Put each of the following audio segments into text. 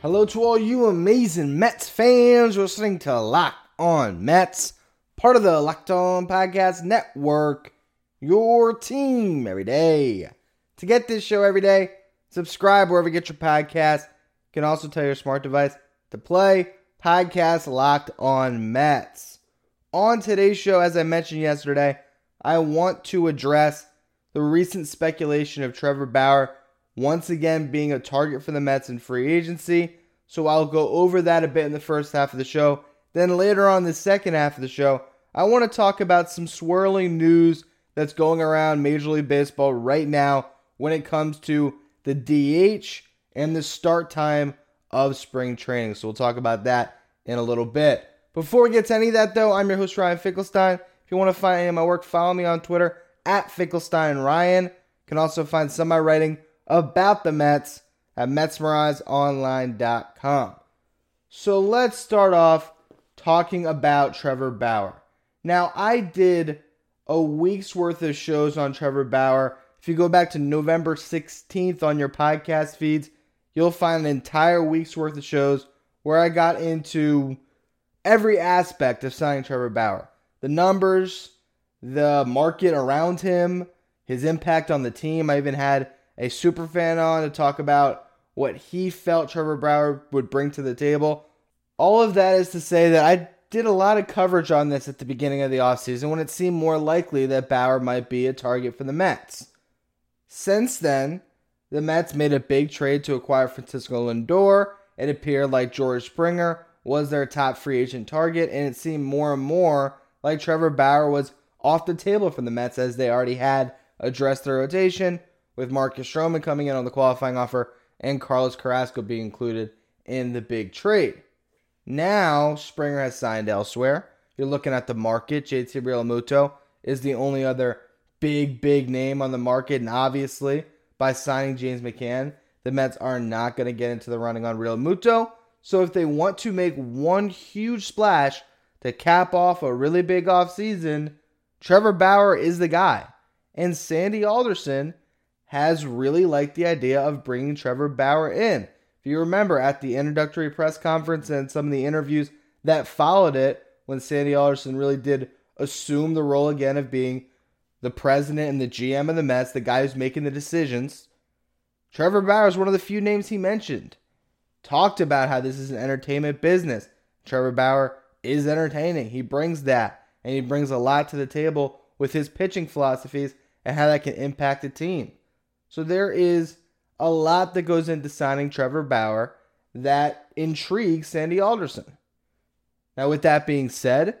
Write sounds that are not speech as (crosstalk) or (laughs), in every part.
Hello to all you amazing Mets fans listening to Lock On Mets, part of the Locked On Podcast Network, your team every day. To get this show every day, subscribe wherever you get your podcast. You can also tell your smart device to play podcast Locked On Mets. On today's show, as I mentioned yesterday, I want to address the recent speculation of Trevor Bauer once again being a target for the Mets in free agency. So I'll go over that a bit in the first half of the show. Then later on the second half of the show, I want to talk about some swirling news that's going around Major League Baseball right now when it comes to the DH and the start time of spring training. So we'll talk about that in a little bit. Before we get to any of that, though, I'm your host, Ryan Finkelstein. If you want to find any of my work, follow me on Twitter at Finkelstein Ryan. You can also find some of my writing about the Mets at MetsMerizedOnline.com. So let's start off talking about Trevor Bauer. Now, I did a week's worth of shows on Trevor Bauer. If you go back to November 16th on your podcast feeds, you'll find an entire week's worth of shows where I got into every aspect of signing Trevor Bauer the numbers, the market around him, his impact on the team. I even had a super fan on to talk about what he felt Trevor Bauer would bring to the table. All of that is to say that I did a lot of coverage on this at the beginning of the offseason when it seemed more likely that Bauer might be a target for the Mets. Since then, the Mets made a big trade to acquire Francisco Lindor. It appeared like George Springer was their top free agent target, and it seemed more and more like Trevor Bauer was off the table for the Mets as they already had addressed their rotation, with Marcus Stroman coming in on the qualifying offer and Carlos Carrasco being included in the big trade. Now, Springer has signed elsewhere. You're looking at the market. JT Realmuto is the only other big, big name on the market. And obviously, by signing James McCann, the Mets are not going to get into the running on Realmuto. So if they want to make one huge splash to cap off a really big offseason, Trevor Bauer is the guy. And Sandy Alderson has really liked the idea of bringing Trevor Bauer in. If you remember at the introductory press conference and some of the interviews that followed it, when Sandy Alderson really did assume the role again of being the president and the GM of the Mets, the guy who's making the decisions, Trevor Bauer is one of the few names he mentioned. Talked about how this is an entertainment business. Trevor Bauer is entertaining. He brings that, and he brings a lot to the table with his pitching philosophies and how that can impact the team. So there is a lot that goes into signing Trevor Bauer that intrigues Sandy Alderson. Now, with that being said,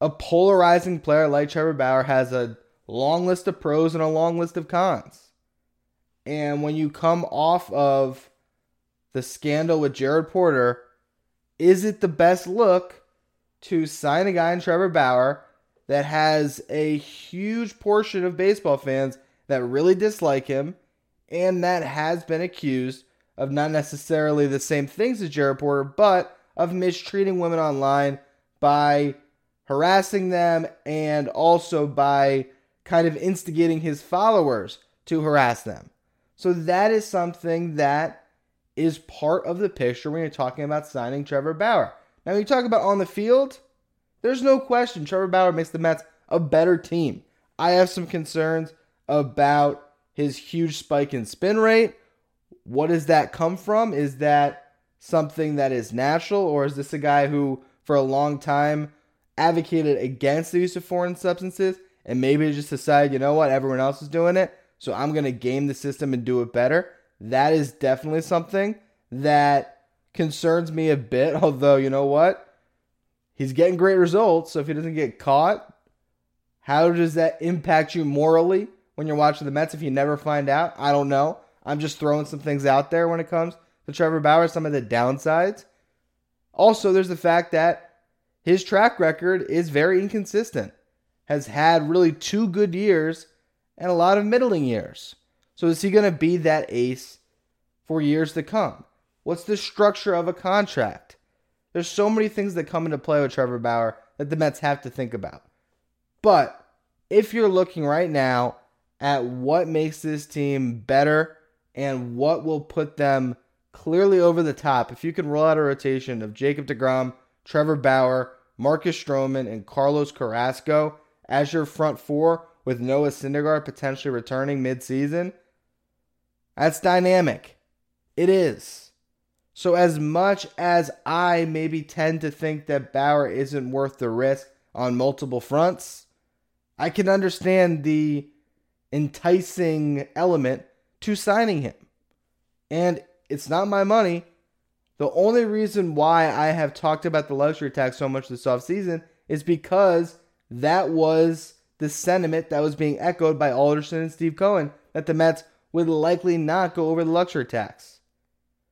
a polarizing player like Trevor Bauer has a long list of pros and a long list of cons. And when you come off of the scandal with Jared Porter, is it the best look to sign a guy in Trevor Bauer that has a huge portion of baseball fans that really dislike him and that has been accused of not necessarily the same things as Jared Porter, but of mistreating women online by harassing them and also by kind of instigating his followers to harass them. So that is something that is part of the picture when you're talking about signing Trevor Bauer. Now, when you talk about on the field, there's no question Trevor Bauer makes the Mets a better team. I have some concerns about his huge spike in spin rate. What does that come from? Is that something that is natural, or is this a guy who, for a long time, advocated against the use of foreign substances and maybe just decided, you know what, everyone else is doing it, so I'm going to game the system and do it better? That is definitely something that concerns me a bit, (laughs) although, you know what? He's getting great results, so if he doesn't get caught, how does that impact you morally? When you're watching the Mets if you never find out? I don't know. I'm just throwing some things out there when it comes to Trevor Bauer, some of the downsides. Also, there's the fact that his track record is very inconsistent. Has had really two good years and a lot of middling years. So is he going to be that ace for years to come? What's the structure of a contract? There's so many things that come into play with Trevor Bauer that the Mets have to think about. But if you're looking right now at what makes this team better and what will put them clearly over the top, if you can roll out a rotation of Jacob DeGrom, Trevor Bauer, Marcus Stroman, and Carlos Carrasco as your front four with Noah Syndergaard potentially returning midseason, that's dynamic. It is. So, as much as I maybe tend to think that Bauer isn't worth the risk on multiple fronts, I can understand the enticing element to signing him. And it's not my money. The only reason why I have talked about the luxury tax so much this offseason is because that was the sentiment that was being echoed by Alderson and Steve Cohen that the Mets would likely not go over the luxury tax.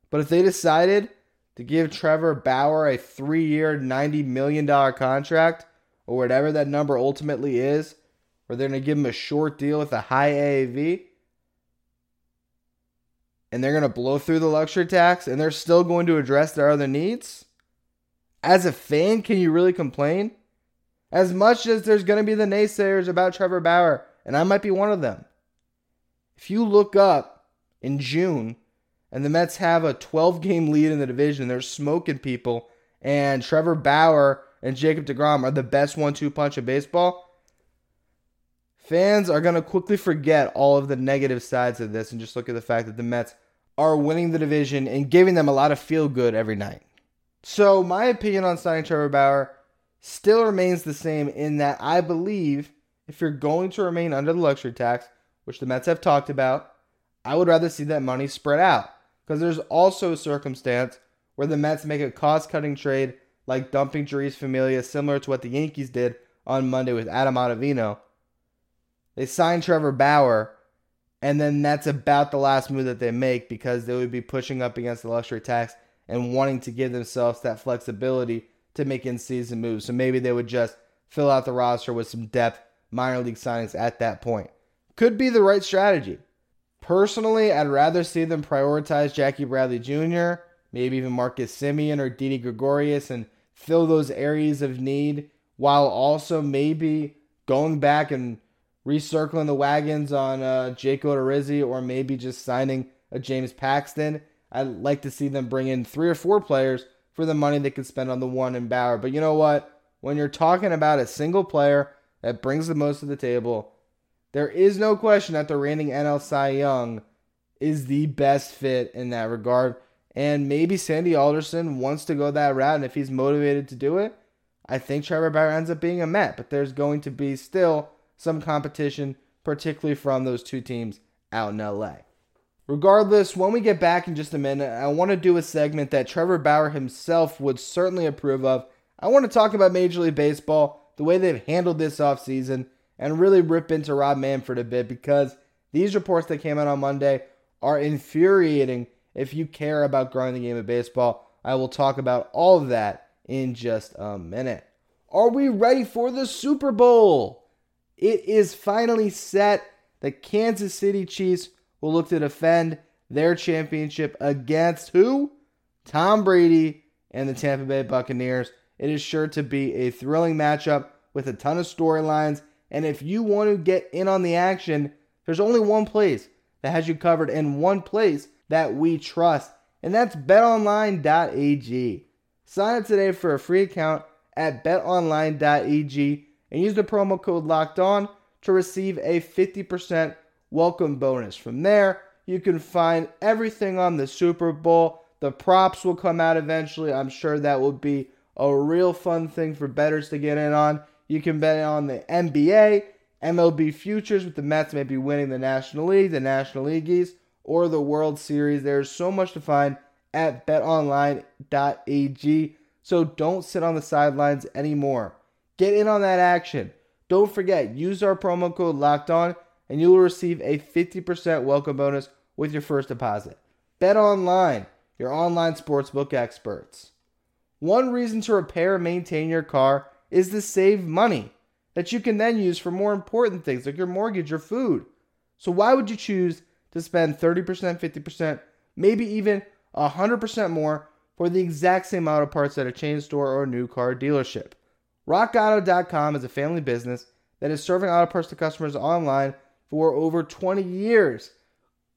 But if they decided to give Trevor Bauer a three year, $90 million contract, or whatever that number ultimately is, or they're going to give him a short deal with a high AAV, and they're going to blow through the luxury tax, and they're still going to address their other needs, as a fan, can you really complain? As much as there's going to be the naysayers about Trevor Bauer, and I might be one of them. If you look up in June and the Mets have a 12 game lead in the division, they're smoking people, and Trevor Bauer and Jacob DeGrom are the best one two punch of baseball, fans are going to quickly forget all of the negative sides of this and just look at the fact that the Mets are winning the division and giving them a lot of feel good every night. So, my opinion on signing Trevor Bauer still remains the same in that I believe if you're going to remain under the luxury tax, which the Mets have talked about, I would rather see that money spread out. Because there's also a circumstance where the Mets make a cost cutting trade like dumping Jeurys Familia, similar to what the Yankees did on Monday with Adam Ottavino. They sign Trevor Bauer, and then that's about the last move that they make because they would be pushing up against the luxury tax and wanting to give themselves that flexibility to make in season moves. So maybe they would just fill out the roster with some depth minor league signings at that point could be the right strategy. Personally, I'd rather see them prioritize Jackie Bradley Jr., maybe even Marcus Semien or Didi Gregorius, and fill those areas of need while also maybe going back and recircling the wagons on uh, Jake Odorizzi or maybe just signing a James Paxton. I'd like to see them bring in three or four players for the money they could spend on the one in Bauer. But you know what? When you're talking about a single player that brings the most to the table, there is no question that the reigning NL Cy Young is the best fit in that regard. And maybe Sandy Alderson wants to go that route, and if he's motivated to do it, I think Trevor Bauer ends up being a Met. But there's going to be still some competition, particularly from those two teams out in LA. Regardless, when we get back in just a minute, I want to do a segment that Trevor Bauer himself would certainly approve of. I want to talk about Major League Baseball, the way they've handled this offseason, and really rip into Rob Manfred a bit because these reports that came out on Monday are infuriating if you care about growing the game of baseball. I will talk about all of that in just a minute. Are we ready for the Super Bowl? It is finally set. The Kansas City Chiefs will look to defend their championship against who? Tom Brady and the Tampa Bay Buccaneers. It is sure to be a thrilling matchup with a ton of storylines and if you want to get in on the action, there's only one place that has you covered and one place that we trust, and that's betonline.ag. Sign up today for a free account at betonline.ag and use the promo code locked on to receive a 50% welcome bonus. From there, you can find everything on the Super Bowl. The props will come out eventually. I'm sure that will be a real fun thing for bettors to get in on. You can bet on the NBA, MLB futures with the Mets maybe winning the National League, the National League East, or the World Series. There's so much to find at betonline.ag. So don't sit on the sidelines anymore. Get in on that action. Don't forget, use our promo code locked on and you will receive a 50% welcome bonus with your first deposit. Bet online, your online sportsbook experts. One reason to repair and maintain your car is to save money that you can then use for more important things like your mortgage or food. So, why would you choose to spend 30%, 50%, maybe even 100% more for the exact same auto parts at a chain store or a new car dealership? RockAuto.com is a family business that is serving auto parts to customers online for over 20 years.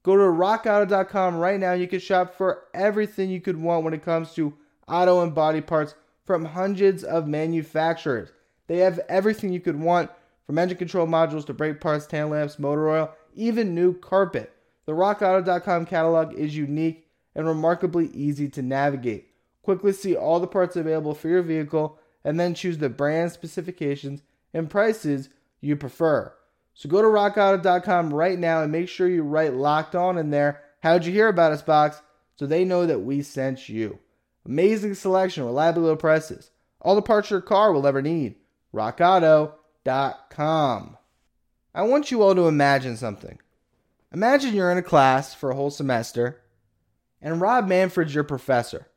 Go to rockauto.com right now. You can shop for everything you could want when it comes to auto and body parts from hundreds of manufacturers. They have everything you could want from engine control modules to brake parts, tail lamps, motor oil, even new carpet. The rockauto.com catalog is unique and remarkably easy to navigate. Quickly see all the parts available for your vehicle and then choose the brand specifications and prices you prefer. So go to rockauto.com right now and make sure you write locked on in there. How'd you hear about us box so they know that we sent you. Amazing selection, reliable low prices. All the parts your car will ever need. rockauto.com. I want you all to imagine something. Imagine you're in a class for a whole semester and Rob Manfred's your professor.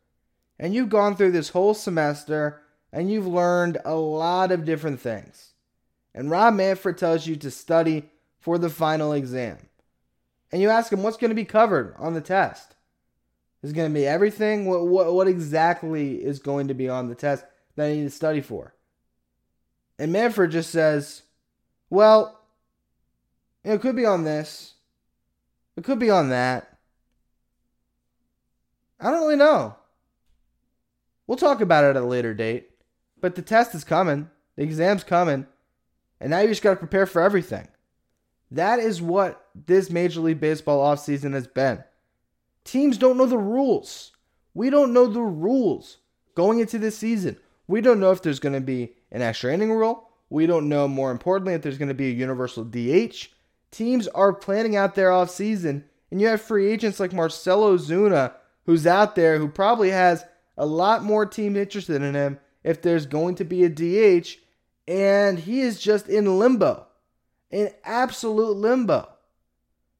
And you've gone through this whole semester and you've learned a lot of different things and Rob Manfred tells you to study for the final exam. And you ask him what's going to be covered on the test. Is going to be everything? What, what, what exactly is going to be on the test that I need to study for? And Manfred just says, well, it could be on this. It could be on that. I don't really know. We'll talk about it at a later date. But the test is coming. The exam's coming. And now you just got to prepare for everything. That is what this Major League Baseball offseason has been. Teams don't know the rules. We don't know the rules going into this season. We don't know if there's going to be an extra inning rule. We don't know, more importantly, if there's going to be a universal DH. Teams are planning out their offseason, and you have free agents like Marcell Ozuna, who's out there, who probably has a lot more team interested in him if there's going to be a DH and he is just in limbo, in absolute limbo,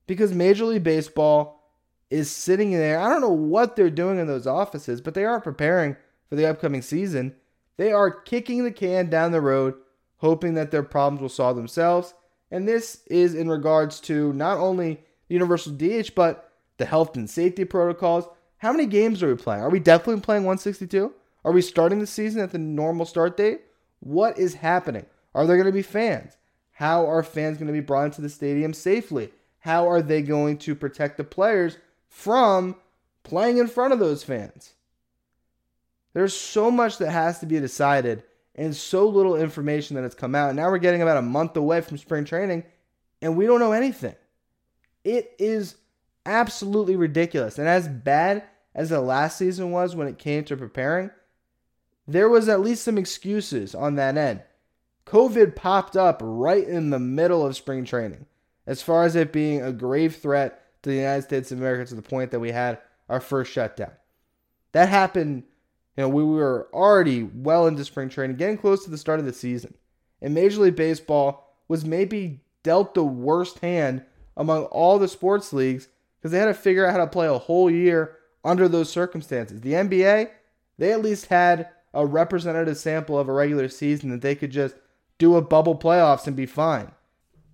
because Major League Baseball is sitting there. I don't know what they're doing in those offices, but they are preparing for the upcoming season. They are kicking the can down the road, hoping that their problems will solve themselves. And this is in regards to not only the universal DH, but the health and safety protocols. How many games are we playing? Are we definitely playing 162? Are we starting the season at the normal start date? What is happening? Are there going to be fans? How are fans going to be brought into the stadium safely? How are they going to protect the players from playing in front of those fans? There's so much that has to be decided and so little information that has come out. Now we're getting about a month away from spring training and we don't know anything. It is absolutely ridiculous. And as bad as the last season was when it came to preparing, there was at least some excuses on that end. COVID popped up right in the middle of spring training, as far as it being a grave threat to the United States of America to the point that we had our first shutdown. That happened, you know, we were already well into spring training, getting close to the start of the season. And Major League Baseball was maybe dealt the worst hand among all the sports leagues because they had to figure out how to play a whole year under those circumstances. The NBA, they at least had a representative sample of a regular season that they could just do a bubble playoffs and be fine.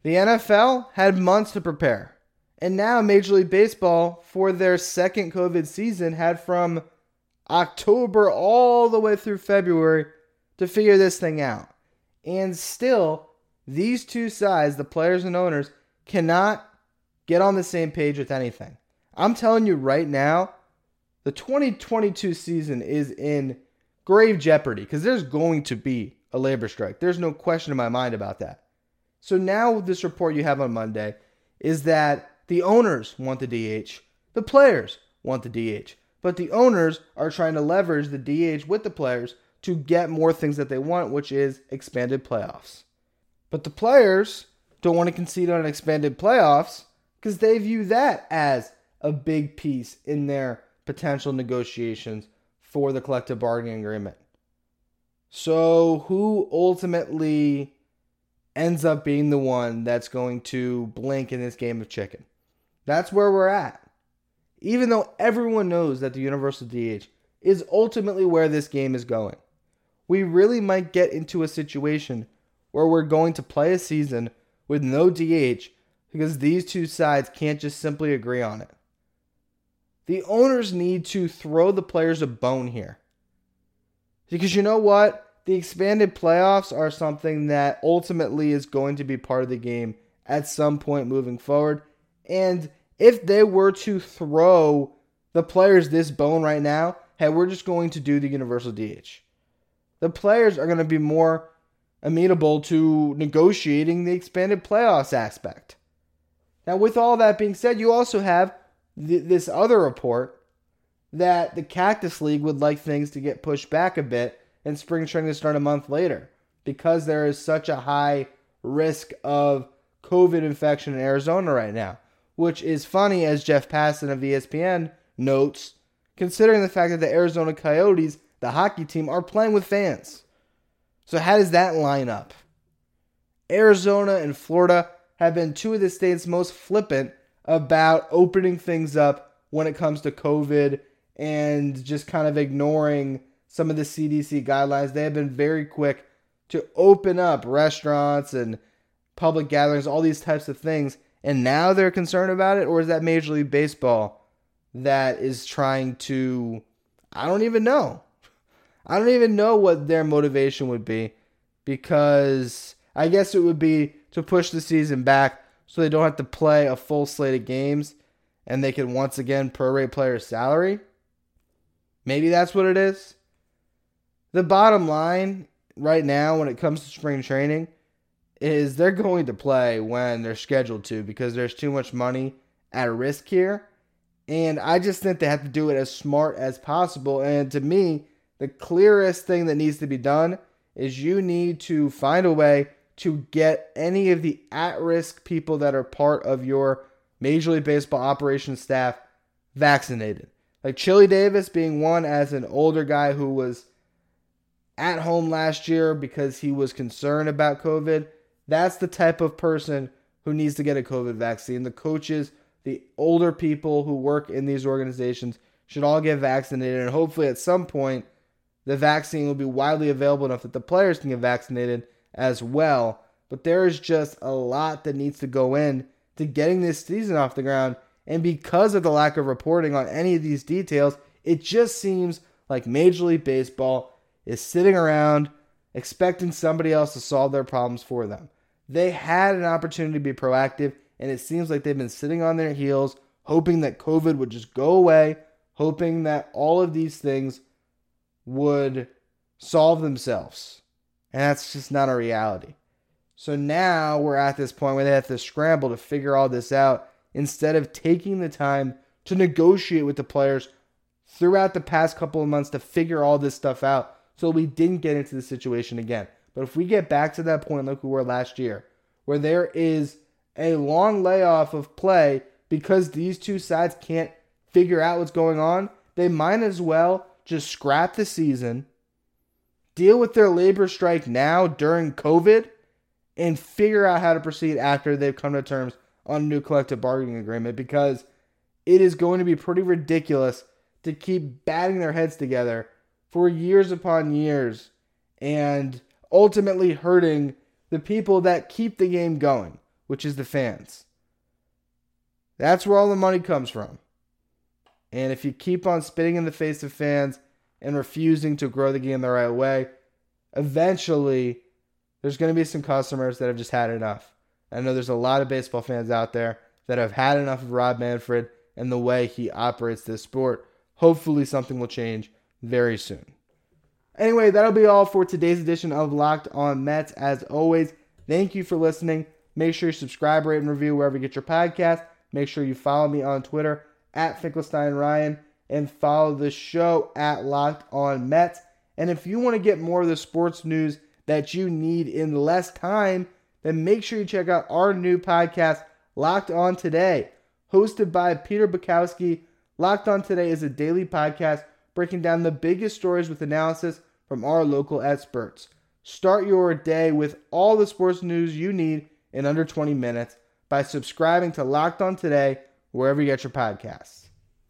The NFL had months to prepare. And now Major League Baseball, for their second COVID season, had from October all the way through February to figure this thing out. And still, these two sides, the players and owners, cannot get on the same page with anything. I'm telling you right now, the 2022 season is in grave jeopardy because there's going to be a labor strike. There's no question in my mind about that. So now this report you have on Monday is that the owners want the DH, the players want the DH, but the owners are trying to leverage the DH with the players to get more things that they want, which is expanded playoffs. But the players don't want to concede on expanded playoffs because they view that as a big piece in their potential negotiations for the collective bargaining agreement. So, who ultimately ends up being the one that's going to blink in this game of chicken? That's where we're at. Even though everyone knows that the universal DH is ultimately where this game is going. We really might get into a situation where we're going to play a season with no DH because these two sides can't just simply agree on it. The owners need to throw the players a bone here. Because you know what? The expanded playoffs are something that ultimately is going to be part of the game at some point moving forward. And if they were to throw the players this bone right now, hey, we're just going to do the universal DH. The players are going to be more amenable to negotiating the expanded playoffs aspect. Now, with all that being said, you also have th- this other report that the Cactus League would like things to get pushed back a bit and spring training to start a month later because there is such a high risk of COVID infection in Arizona right now, which is funny as Jeff Passan of ESPN notes, considering the fact that the Arizona Coyotes, the hockey team, are playing with fans. So, how does that line up? Arizona and Florida have been two of the states most flippant about opening things up when it comes to COVID and just kind of ignoring some of the CDC guidelines. They have been very quick to open up restaurants and public gatherings, all these types of things. And now they're concerned about it, or is that Major League Baseball that is trying to? I don't even know. I don't even know what their motivation would be because I guess it would be to push the season back so they don't have to play a full slate of games and they can once again prorate players' salary. Maybe that's what it is. The bottom line right now when it comes to spring training is they're going to play when they're scheduled to because there's too much money at risk here. And I just think they have to do it as smart as possible. And to me, the clearest thing that needs to be done is you need to find a way to get any of the at risk people that are part of your Major League Baseball operations staff vaccinated. Like Chili Davis being one as an older guy who was at home last year because he was concerned about COVID. That's the type of person who needs to get a COVID vaccine. The coaches, the older people who work in these organizations should all get vaccinated. And hopefully, at some point, the vaccine will be widely available enough that the players can get vaccinated as well. But there is just a lot that needs to go in to getting this season off the ground. And because of the lack of reporting on any of these details, it just seems like Major League Baseball is sitting around expecting somebody else to solve their problems for them. They had an opportunity to be proactive, and it seems like they've been sitting on their heels, hoping that COVID would just go away, hoping that all of these things would solve themselves. And that's just not a reality. So now we're at this point where they have to scramble to figure all this out instead of taking the time to negotiate with the players throughout the past couple of months to figure all this stuff out so we didn't get into the situation again. But if we get back to that point like we were last year, where there is a long layoff of play because these two sides can't figure out what's going on, they might as well just scrap the season, deal with their labor strike now during COVID, and figure out how to proceed after they've come to terms on a new collective bargaining agreement because it is going to be pretty ridiculous to keep batting their heads together for years upon years and ultimately hurting the people that keep the game going, which is the fans. That's where all the money comes from. And if you keep on spitting in the face of fans and refusing to grow the game the right way, eventually there's going to be some customers that have just had enough. I know there's a lot of baseball fans out there that have had enough of Rob Manfred and the way he operates this sport. Hopefully, something will change very soon. Anyway, that'll be all for today's edition of Locked On Mets. As always, thank you for listening. Make sure you subscribe, rate, and review wherever you get your podcast. Make sure you follow me on Twitter at Finkelstein Ryan and follow the show at Locked On Mets. And if you want to get more of the sports news that you need in less time, then make sure you check out our new podcast, Locked On Today, hosted by Peter Bukowski. Locked On Today is a daily podcast breaking down the biggest stories with analysis from our local experts. Start your day with all the sports news you need in under 20 minutes by subscribing to Locked On Today wherever you get your podcasts.